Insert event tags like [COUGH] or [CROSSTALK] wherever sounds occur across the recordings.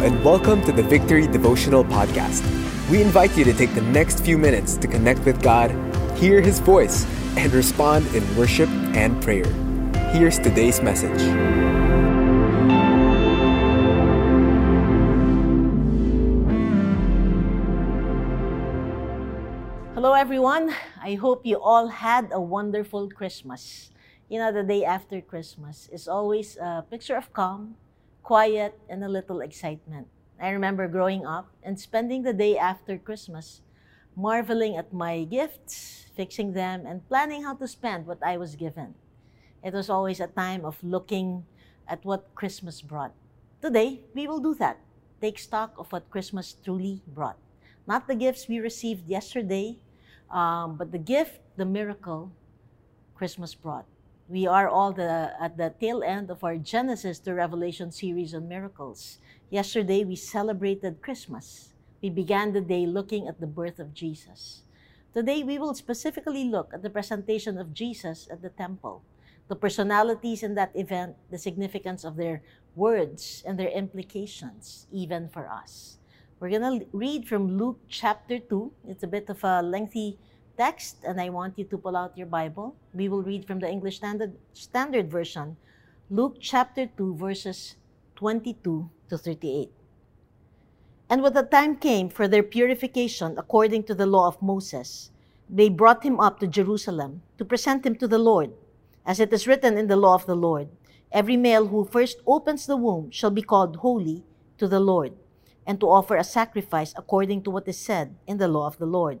and welcome to the Victory Devotional Podcast. We invite you to take the next few minutes to connect with God, hear His voice, and respond in worship and prayer. Here's today's message. Hello, everyone. I hope you all had a wonderful Christmas. You know, the day after Christmas is always a picture of calm, quiet, and a little excitement. I remember growing up and spending the day after Christmas marveling at my gifts, fixing them, and planning how to spend what I was given. It was always a time of looking at what Christmas brought. Today, we will do that. Take stock of what Christmas truly brought. Not the gifts we received yesterday, um, but the gift, the miracle Christmas brought. We are all the, at the tail end of our Genesis to Revelation series on miracles. Yesterday, we celebrated Christmas. We began the day looking at the birth of Jesus. Today, we will specifically look at the presentation of Jesus at the temple, the personalities in that event, the significance of their words and their implications, even for us. We're going to read from Luke chapter 2. It's a bit of a lengthy text, and I want you to pull out your Bible. We will read from the English Standard, Standard Version, Luke chapter 2, verses 22 to 38. And when the time came for their purification according to the law of Moses, they brought him up to Jerusalem to present him to the Lord, as it is written in the law of the Lord Every male who first opens the womb shall be called holy to the Lord and to offer a sacrifice according to what is said in the law of the Lord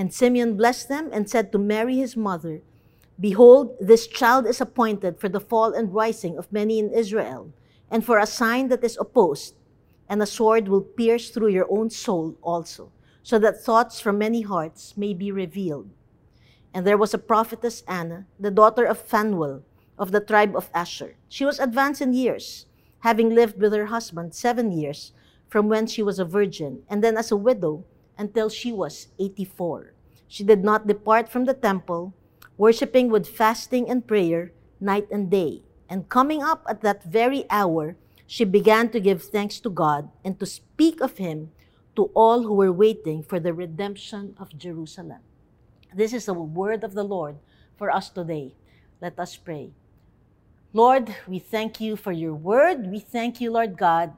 And Simeon blessed them and said to Mary his mother, Behold, this child is appointed for the fall and rising of many in Israel, and for a sign that is opposed, and a sword will pierce through your own soul also, so that thoughts from many hearts may be revealed. And there was a prophetess Anna, the daughter of Phanuel, of the tribe of Asher. She was advanced in years, having lived with her husband seven years, from when she was a virgin, and then as a widow until she was 84. She did not depart from the temple, worshiping with fasting and prayer night and day. And coming up at that very hour, she began to give thanks to God and to speak of him to all who were waiting for the redemption of Jerusalem. This is the word of the Lord for us today. Let us pray. Lord, we thank you for your word. We thank you, Lord God,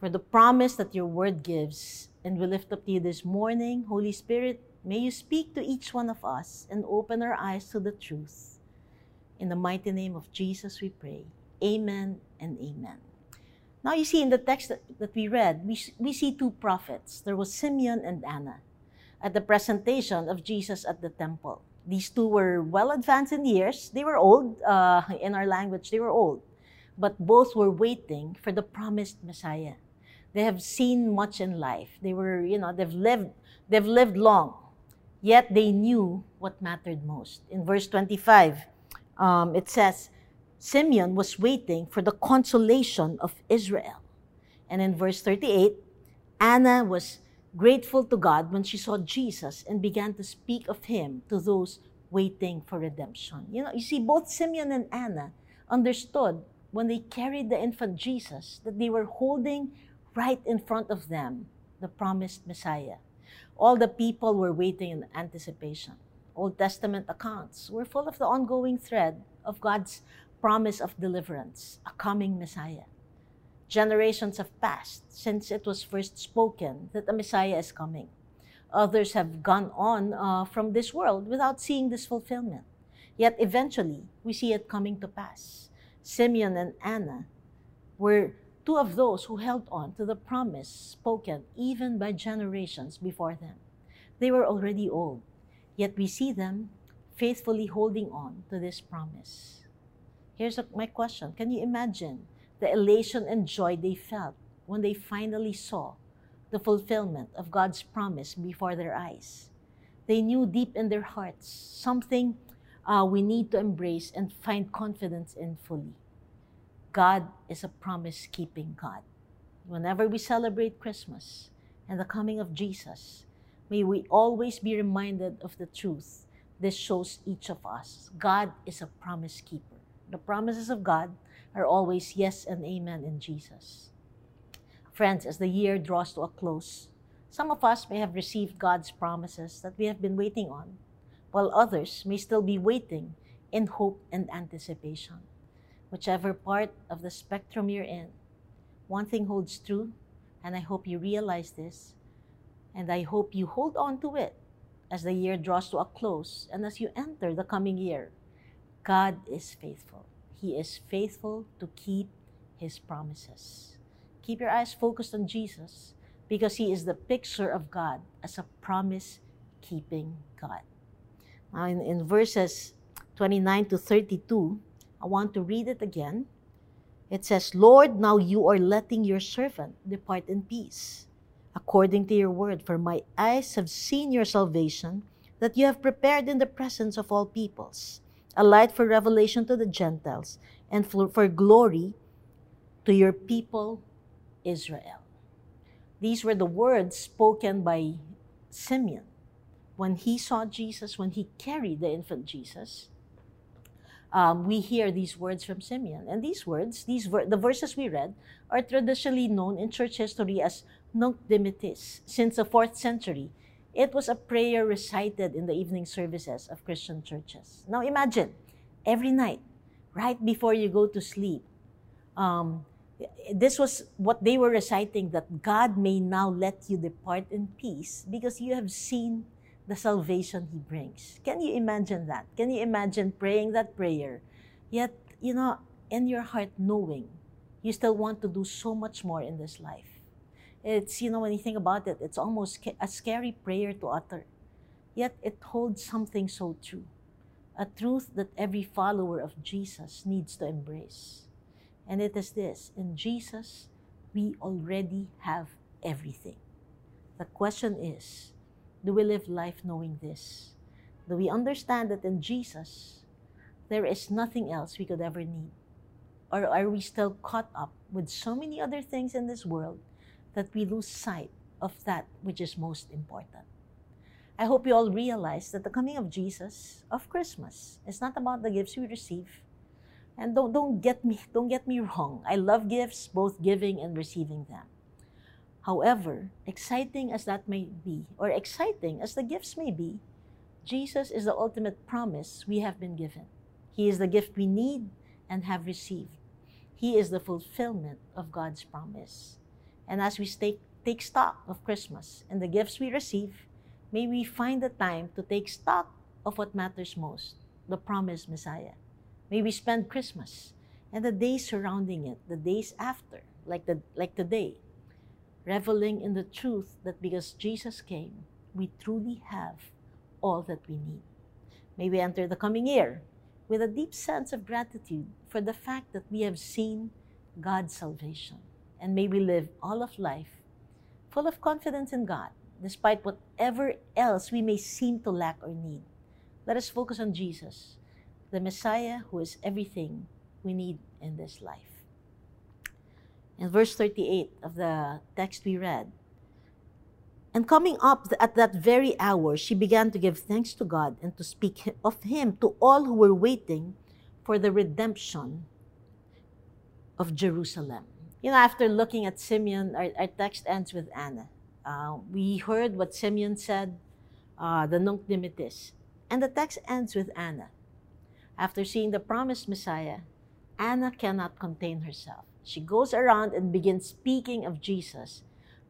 for the promise that your word gives. And we lift up to you this morning. Holy Spirit, may you speak to each one of us and open our eyes to the truth. In the mighty name of Jesus, we pray. Amen and amen. Now, you see, in the text that, that we read, we, we see two prophets. There was Simeon and Anna at the presentation of Jesus at the temple. These two were well advanced in years. They were old. Uh, in our language, they were old. But both were waiting for the promised Messiah. They have seen much in life. They were, you know, they've lived, they've lived long. Yet they knew what mattered most. In verse 25, um, it says, Simeon was waiting for the consolation of Israel. And in verse 38, Anna was grateful to God when she saw Jesus and began to speak of him to those waiting for redemption. You know, you see, both Simeon and Anna understood when they carried the infant Jesus that they were holding right in front of them the promised Messiah. All the people were waiting in anticipation. Old Testament accounts were full of the ongoing thread of God's promise of deliverance, a coming Messiah. Generations have passed since it was first spoken that the Messiah is coming. Others have gone on uh, from this world without seeing this fulfillment. Yet eventually, we see it coming to pass. Simeon and Anna were two of those who held on to the promise spoken even by generations before them. They were already old, yet we see them faithfully holding on to this promise. Here's my question Can you imagine the elation and joy they felt when they finally saw the fulfillment of God's promise before their eyes? They knew deep in their hearts something uh, we need to embrace and find confidence in fully. God is a promise keeping God. Whenever we celebrate Christmas and the coming of Jesus, may we always be reminded of the truth this shows each of us. God is a promise keeper. The promises of God are always yes and amen in Jesus. Friends, as the year draws to a close, some of us may have received God's promises that we have been waiting on, while others may still be waiting in hope and anticipation whichever part of the spectrum you're in, one thing holds true, and I hope you realize this, and I hope you hold on to it as the year draws to a close and as you enter the coming year. God is faithful. He is faithful to keep His promises. Keep your eyes focused on Jesus because He is the picture of God as a promise keeping God. Now, in, in verses 29 to 32, I want to read it again. It says, Lord, now you are letting your servant depart in peace, according to your word, for my eyes have seen your salvation, that you have prepared in the presence of all peoples, a light for revelation to the Gentiles, and for, for glory to your people Israel. These were the words spoken by Simeon when he saw Jesus, when he carried the infant Jesus um, we hear these words from Simeon. And these words, these ver- the verses we read, are traditionally known in church history as Nunc Dimittis. Since the fourth century, it was a prayer recited in the evening services of Christian churches. Now imagine, every night, right before you go to sleep, um, this was what they were reciting that God may now let you depart in peace because you have seen the salvation He brings. Can you imagine that? Can you imagine praying that prayer? Yet, you know, in your heart, knowing you still want to do so much more in this life. It's, you know, when you think about it, it's almost a scary prayer to utter. Yet it holds something so true a truth that every follower of Jesus needs to embrace. And it is this in Jesus, we already have everything. The question is, do we live life knowing this? Do we understand that in Jesus, there is nothing else we could ever need? Or are we still caught up with so many other things in this world that we lose sight of that which is most important? I hope you all realize that the coming of Jesus, of Christmas, is not about the gifts we receive. And don't, don't get me don't get me [LAUGHS] wrong. I love gifts, both giving and receiving them. However, exciting as that may be, or exciting as the gifts may be, Jesus is the ultimate promise we have been given. He is the gift we need and have received. He is the fulfillment of God's promise. And as we take, take stock of Christmas and the gifts we receive, may we find the time to take stock of what matters most the promised Messiah. May we spend Christmas and the days surrounding it, the days after, like, the, like today, reveling in the truth that because Jesus came, we truly have all that we need. May we enter the coming year with a deep sense of gratitude for the fact that we have seen God's salvation. And may we live all of life full of confidence in God, despite whatever else we may seem to lack or need. Let us focus on Jesus, the Messiah who is everything we need in this life in verse 38 of the text we read. And coming up at that very hour, she began to give thanks to God and to speak of Him to all who were waiting for the redemption of Jerusalem. You know, after looking at Simeon, our, our text ends with Anna. Uh, we heard what Simeon said, uh, the Nunc Dimittis. And the text ends with Anna. After seeing the promised Messiah, Anna cannot contain herself. She goes around and begins speaking of Jesus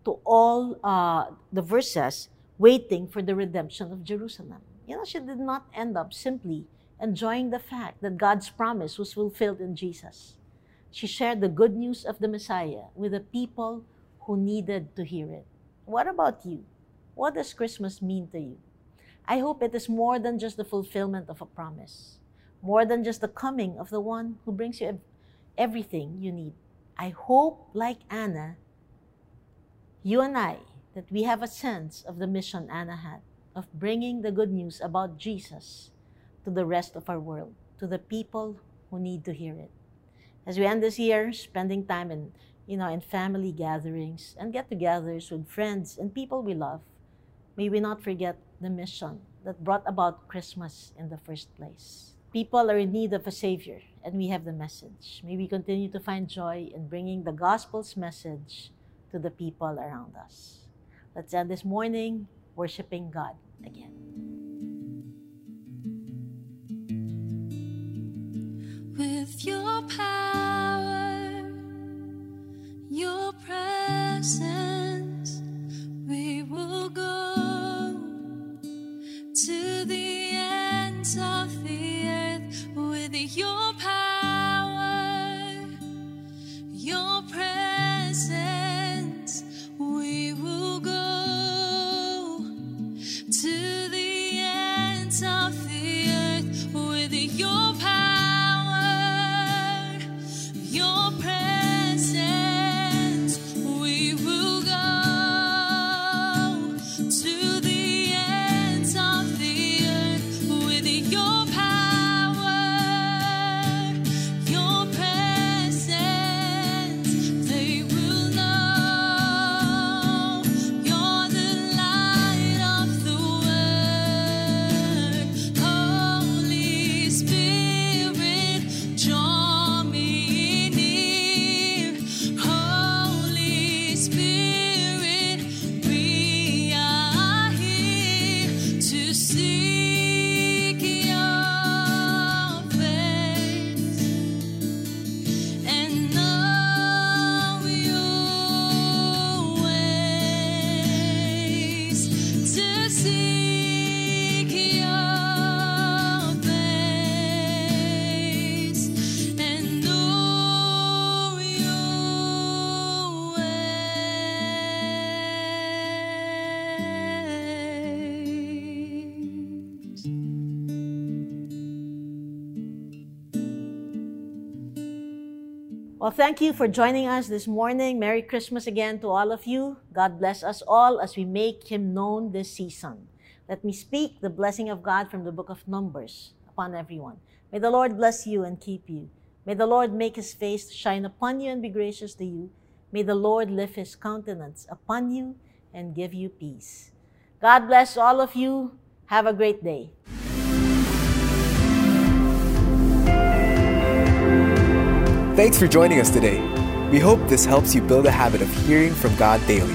to all uh, the verses waiting for the redemption of Jerusalem. You know, she did not end up simply enjoying the fact that God's promise was fulfilled in Jesus. She shared the good news of the Messiah with the people who needed to hear it. What about you? What does Christmas mean to you? I hope it is more than just the fulfillment of a promise, more than just the coming of the one who brings you everything you need. I hope, like Anna, you and I, that we have a sense of the mission Anna had of bringing the good news about Jesus to the rest of our world, to the people who need to hear it. As we end this year, spending time in, you know, in family gatherings and get-togethers with friends and people we love, may we not forget the mission that brought about Christmas in the first place. People are in need of a Savior, and we have the message. May we continue to find joy in bringing the gospel's message to the people around us. Let's end this morning worshiping God again. With your power, your presence, to seek Well, thank you for joining us this morning. Merry Christmas again to all of you. God bless us all as we make Him known this season. Let me speak the blessing of God from the book of Numbers upon everyone. May the Lord bless you and keep you. May the Lord make His face shine upon you and be gracious to you. May the Lord lift His countenance upon you and give you peace. God bless all of you. Have a great day. Thanks for joining us today. We hope this helps you build a habit of hearing from God daily.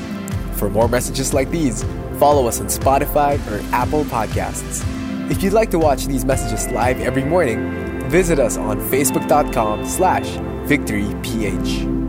For more messages like these, follow us on Spotify or Apple Podcasts. If you'd like to watch these messages live every morning, visit us on facebook.com slash victoryph.